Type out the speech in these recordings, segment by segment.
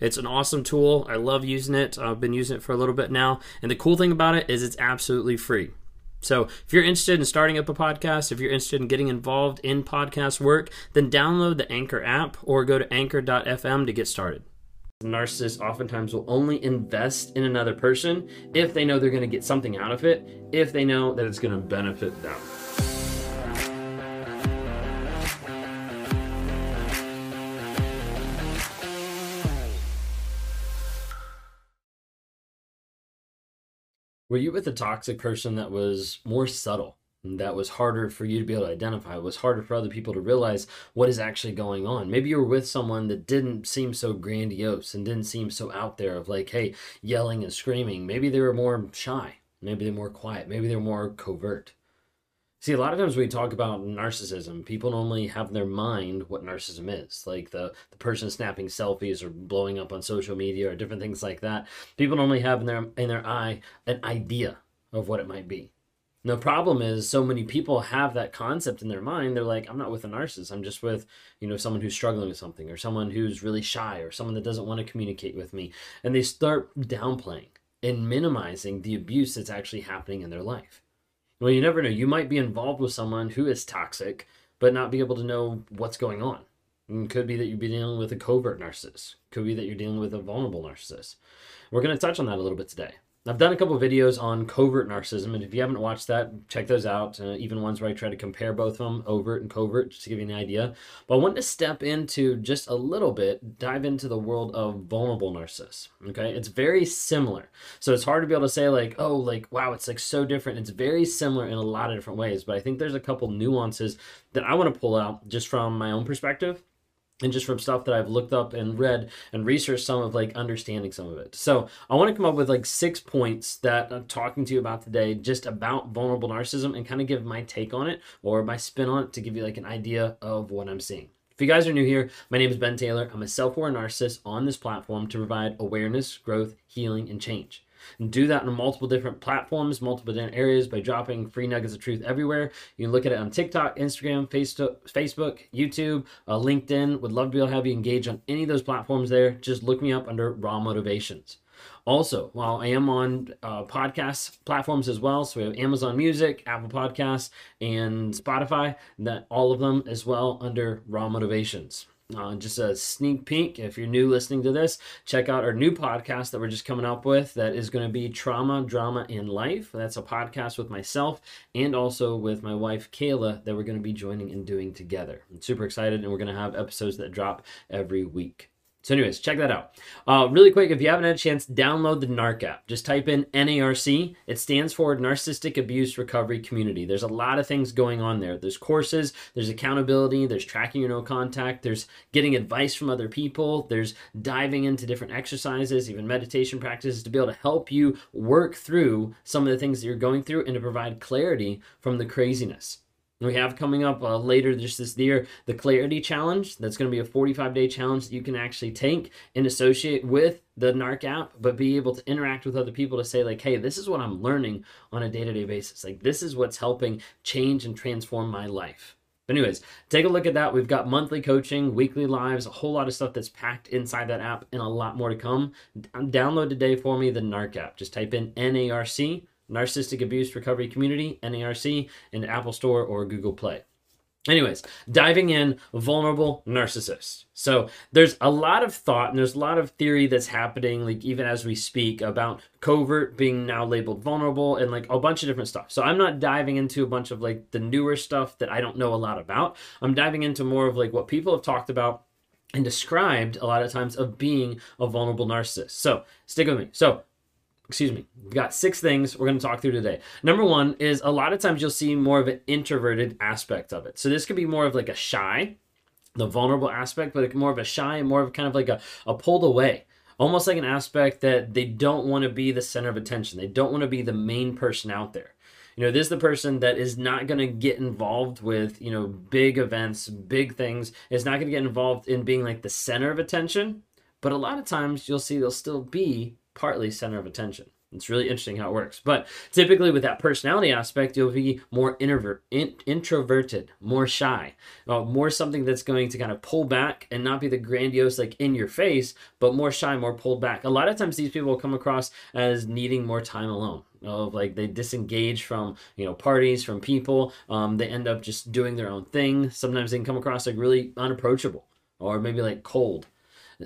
It's an awesome tool. I love using it. I've been using it for a little bit now. And the cool thing about it is it's absolutely free. So, if you're interested in starting up a podcast, if you're interested in getting involved in podcast work, then download the Anchor app or go to anchor.fm to get started. Narcissists oftentimes will only invest in another person if they know they're going to get something out of it, if they know that it's going to benefit them. Were you with a toxic person that was more subtle? That was harder for you to be able to identify. It was harder for other people to realize what is actually going on. Maybe you were with someone that didn't seem so grandiose and didn't seem so out there of like, hey, yelling and screaming. Maybe they were more shy. Maybe they're more quiet. Maybe they're more covert. See, a lot of times we talk about narcissism, people normally have in their mind what narcissism is. Like the, the person snapping selfies or blowing up on social media or different things like that. People normally have in their in their eye an idea of what it might be. the problem is so many people have that concept in their mind. They're like, I'm not with a narcissist. I'm just with, you know, someone who's struggling with something or someone who's really shy or someone that doesn't want to communicate with me. And they start downplaying and minimizing the abuse that's actually happening in their life. Well, you never know. You might be involved with someone who is toxic, but not be able to know what's going on. It could be that you'd be dealing with a covert narcissist. Could be that you're dealing with a vulnerable narcissist. We're going to touch on that a little bit today. I've done a couple videos on covert narcissism, and if you haven't watched that, check those out. Uh, even ones where I try to compare both of them, overt and covert, just to give you an idea. But I want to step into just a little bit, dive into the world of vulnerable narcissists. Okay, it's very similar, so it's hard to be able to say like, oh, like wow, it's like so different. It's very similar in a lot of different ways, but I think there's a couple nuances that I want to pull out just from my own perspective and just from stuff that I've looked up and read and researched some of like understanding some of it. So I want to come up with like six points that I'm talking to you about today, just about vulnerable narcissism and kind of give my take on it or my spin on it to give you like an idea of what I'm seeing. If you guys are new here, my name is Ben Taylor. I'm a self-aware narcissist on this platform to provide awareness, growth, healing, and change. And do that on multiple different platforms, multiple different areas by dropping free nuggets of truth everywhere. You can look at it on TikTok, Instagram, Facebook, YouTube, uh, LinkedIn. Would love to be able to have you engage on any of those platforms there. Just look me up under Raw Motivations. Also, while I am on uh, podcast platforms as well, so we have Amazon Music, Apple Podcasts, and Spotify, that all of them as well under Raw Motivations. Uh, just a sneak peek. If you're new listening to this, check out our new podcast that we're just coming up with. That is going to be Trauma, Drama, and Life. That's a podcast with myself and also with my wife, Kayla, that we're going to be joining and doing together. I'm super excited, and we're going to have episodes that drop every week. So, anyways, check that out. Uh, really quick, if you haven't had a chance, download the NARC app. Just type in NARC. It stands for Narcissistic Abuse Recovery Community. There's a lot of things going on there. There's courses, there's accountability, there's tracking your no contact, there's getting advice from other people, there's diving into different exercises, even meditation practices to be able to help you work through some of the things that you're going through and to provide clarity from the craziness. We have coming up uh, later just this year the Clarity Challenge. That's going to be a 45 day challenge that you can actually take and associate with the NARC app, but be able to interact with other people to say, like, hey, this is what I'm learning on a day to day basis. Like, this is what's helping change and transform my life. But anyways, take a look at that. We've got monthly coaching, weekly lives, a whole lot of stuff that's packed inside that app, and a lot more to come. Download today for me the NARC app. Just type in NARC Narcissistic Abuse Recovery Community, NARC, in Apple Store or Google Play. Anyways, diving in, vulnerable narcissist. So there's a lot of thought and there's a lot of theory that's happening, like even as we speak, about covert being now labeled vulnerable and like a bunch of different stuff. So I'm not diving into a bunch of like the newer stuff that I don't know a lot about. I'm diving into more of like what people have talked about and described a lot of times of being a vulnerable narcissist. So stick with me. So excuse me, we've got six things we're going to talk through today. Number one is a lot of times you'll see more of an introverted aspect of it. So this could be more of like a shy, the vulnerable aspect, but more of a shy and more of kind of like a, a pulled away. Almost like an aspect that they don't want to be the center of attention. They don't want to be the main person out there. You know, this is the person that is not going to get involved with, you know, big events, big things. Is not going to get involved in being like the center of attention. But a lot of times you'll see they'll still be partly center of attention. It's really interesting how it works. But typically, with that personality aspect, you'll be more introvert, in, introverted, more shy, uh, more something that's going to kind of pull back and not be the grandiose, like in your face, but more shy, more pulled back. A lot of times, these people come across as needing more time alone. Of like they disengage from you know parties, from people. Um, they end up just doing their own thing. Sometimes they can come across like really unapproachable or maybe like cold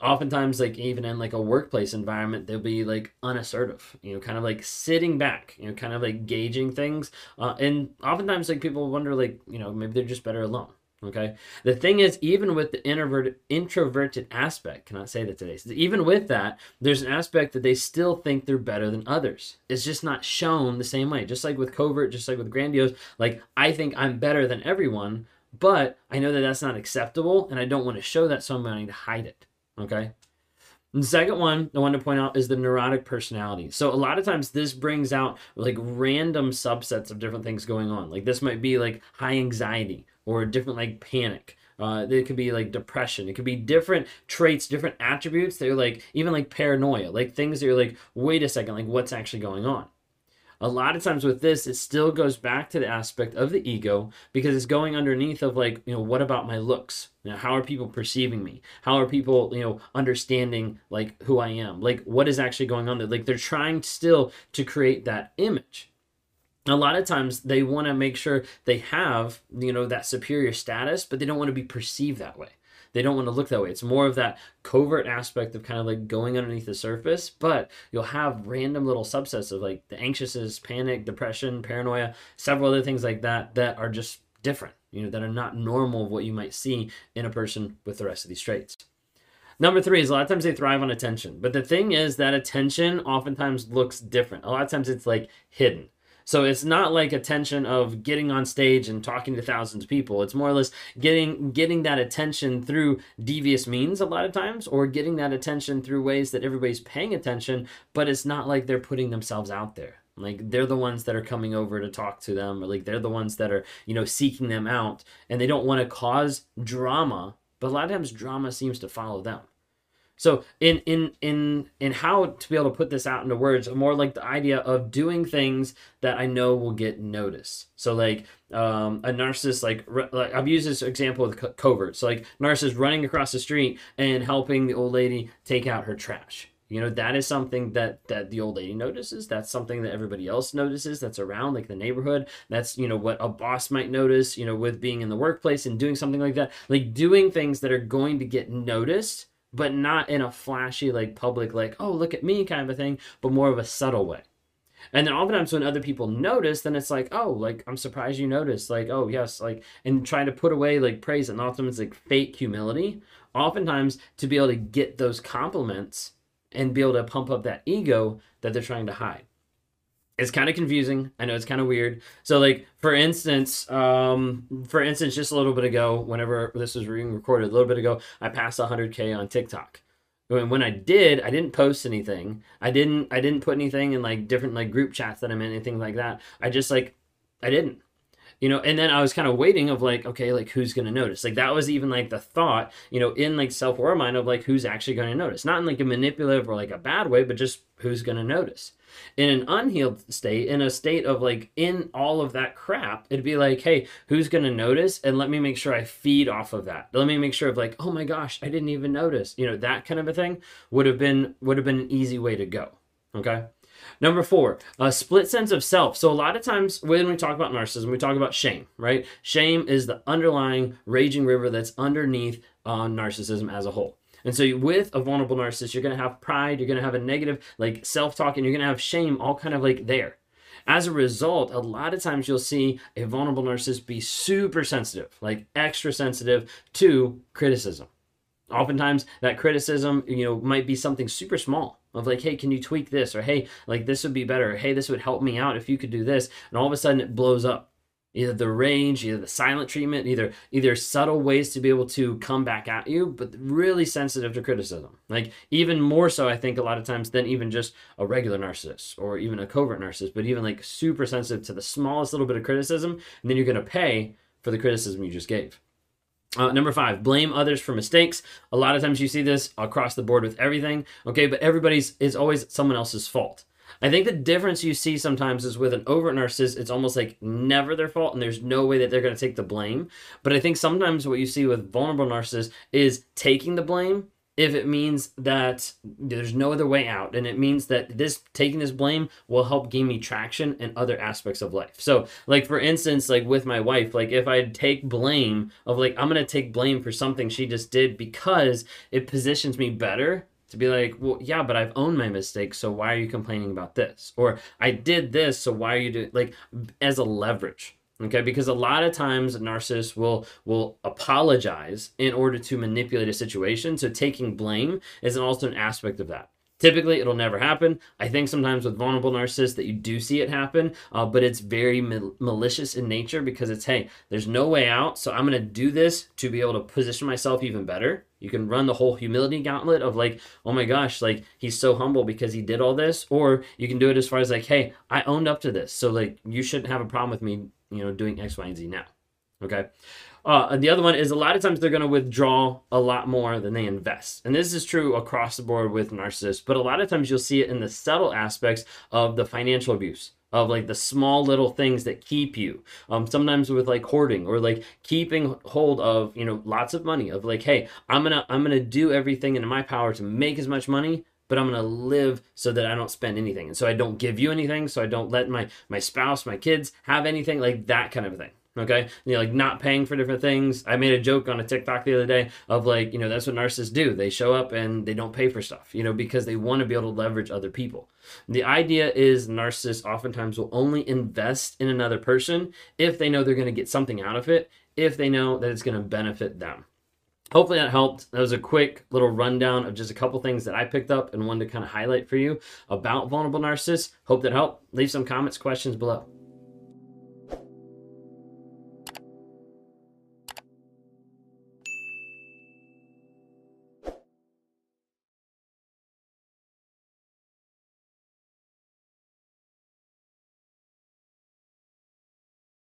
oftentimes like even in like a workplace environment they'll be like unassertive you know kind of like sitting back you know kind of like gauging things uh, and oftentimes like people wonder like you know maybe they're just better alone okay? The thing is even with the introverted introverted aspect cannot say that today? Even with that there's an aspect that they still think they're better than others. It's just not shown the same way. Just like with covert just like with grandiose like i think i'm better than everyone but i know that that's not acceptable and i don't want to show that so i'm going to hide it Okay. And the second one I want to point out is the neurotic personality. So a lot of times this brings out like random subsets of different things going on. Like this might be like high anxiety or different like panic. Uh, it could be like depression. It could be different traits, different attributes. They're like even like paranoia, like things that you're like, wait a second, like what's actually going on? A lot of times with this it still goes back to the aspect of the ego because it's going underneath of like you know what about my looks? You know, how are people perceiving me? How are people you know understanding like who i am? Like what is actually going on there? Like they're trying still to create that image. A lot of times they want to make sure they have you know that superior status but they don't want to be perceived that way they don't want to look that way. It's more of that covert aspect of kind of like going underneath the surface, but you'll have random little subsets of like the anxiousness, panic, depression, paranoia, several other things like that that are just different, you know, that are not normal of what you might see in a person with the rest of these traits. Number three is a lot of times they thrive on attention. But the thing is that attention oftentimes looks different. A lot of times it's like hidden. So it's not like attention of getting on stage and talking to thousands of people. It's more or less getting getting that attention through devious means a lot of times, or getting that attention through ways that everybody's paying attention, but it's not like they're putting themselves out there. Like they're the ones that are coming over to talk to them, or like they're the ones that are, you know, seeking them out, and they don't want to cause drama, but a lot of times drama seems to follow them. So in in in in how to be able to put this out into words, more like the idea of doing things that I know will get noticed. So like um, a narcissist, like, like I've used this example with co- covert. So like narcissist running across the street and helping the old lady take out her trash. You know that is something that that the old lady notices. That's something that everybody else notices. That's around like the neighborhood. That's you know what a boss might notice. You know with being in the workplace and doing something like that. Like doing things that are going to get noticed but not in a flashy, like public, like, oh, look at me kind of a thing, but more of a subtle way. And then oftentimes when other people notice, then it's like, oh, like I'm surprised you noticed. Like, oh yes, like and trying to put away like praise and oftentimes like fake humility. Oftentimes to be able to get those compliments and be able to pump up that ego that they're trying to hide it's kind of confusing. I know it's kind of weird. So, like for instance, um, for instance, just a little bit ago, whenever this was being recorded, a little bit ago, I passed 100k on TikTok. When, when I did, I didn't post anything. I didn't. I didn't put anything in like different like group chats that I'm in, anything like that. I just like, I didn't you know and then i was kind of waiting of like okay like who's to notice? Like that was even like the thought you know in like self-aware mind of like who's actually to notice? Not in like a manipulative or like a bad way but just who's to notice? In an unhealed state in a state of like in all of that crap it'd be like hey who's to notice? And let me make sure i feed off of that. Let me make sure of like oh my gosh i didn't even notice you know that kind of a thing would have been would have been an easy way to go okay Number four, a split sense of self. So a lot of times when we talk about narcissism, we talk about shame, right? Shame is the underlying raging river that's underneath uh, narcissism as a whole. And so with a vulnerable narcissist, you're going to have pride, you're going to have a negative like self-talk, and you're going to have shame all kind of like there. As a result, a lot of times you'll see a vulnerable narcissist be super sensitive, like extra sensitive to criticism. Oftentimes that criticism, you know, might be something super small of like, hey, can you tweak this? Or hey, like this would be better. Or, hey, this would help me out if you could do this. And all of a sudden it blows up either the rage, either the silent treatment, either either subtle ways to be able to come back at you, but really sensitive to criticism. Like even more so, I think a lot of times than even just a regular narcissist or even a covert narcissist, but even like super sensitive to the smallest little bit of criticism, and then you're gonna pay for the criticism you just gave. Uh, number five, blame others for mistakes. A lot of times you see this across the board with everything. Okay, but everybody's is always someone else's fault. I think the difference you see sometimes is with an overt narcissist, it's almost like never their fault and there's no way that they're going to take the blame. But I think sometimes what you see with vulnerable narcissists is taking the blame if it means that there's no other way out and it means that this taking this blame will help gain me traction in other aspects of life so like for instance like with my wife like if i take blame of like i'm gonna take blame for something she just did because it positions me better to be like, well, yeah, but I've owned my mistake, so why are you complaining about this? Or I did this, so why are you doing like as a leverage? Okay, because a lot of times narcissists will will apologize in order to manipulate a situation. So taking blame is also an aspect of that. Typically, it'll never happen. I think sometimes with vulnerable narcissists that you do see it happen, uh, but it's very mal- malicious in nature because it's hey, there's no way out, so I'm gonna do this to be able to position myself even better. You can run the whole humility gauntlet of like, oh my gosh, like he's so humble because he did all this, or you can do it as far as like, hey, I owned up to this, so like you shouldn't have a problem with me, you know, doing X, Y, and Z now. Okay. Uh, the other one is a lot of times they're going to withdraw a lot more than they invest. And this is true across the board with narcissists, but a lot of times you'll see it in the subtle aspects of the financial abuse of like the small little things that keep you um sometimes with like hoarding or like keeping hold of you know lots of money of like hey i'm gonna i'm gonna do everything in my power to make as much money but i'm gonna live so that i don't spend anything and so i don't give you anything so i don't let my my spouse my kids have anything like that kind of thing Okay, you know, like not paying for different things. I made a joke on a TikTok the other day of like, you know, that's what narcissists do. They show up and they don't pay for stuff, you know, because they want to be able to leverage other people. The idea is narcissists oftentimes will only invest in another person if they know they're going to get something out of it, if they know that it's going to benefit them. Hopefully that helped. That was a quick little rundown of just a couple things that I picked up and wanted to kind of highlight for you about vulnerable narcissists. Hope that helped. Leave some comments, questions below.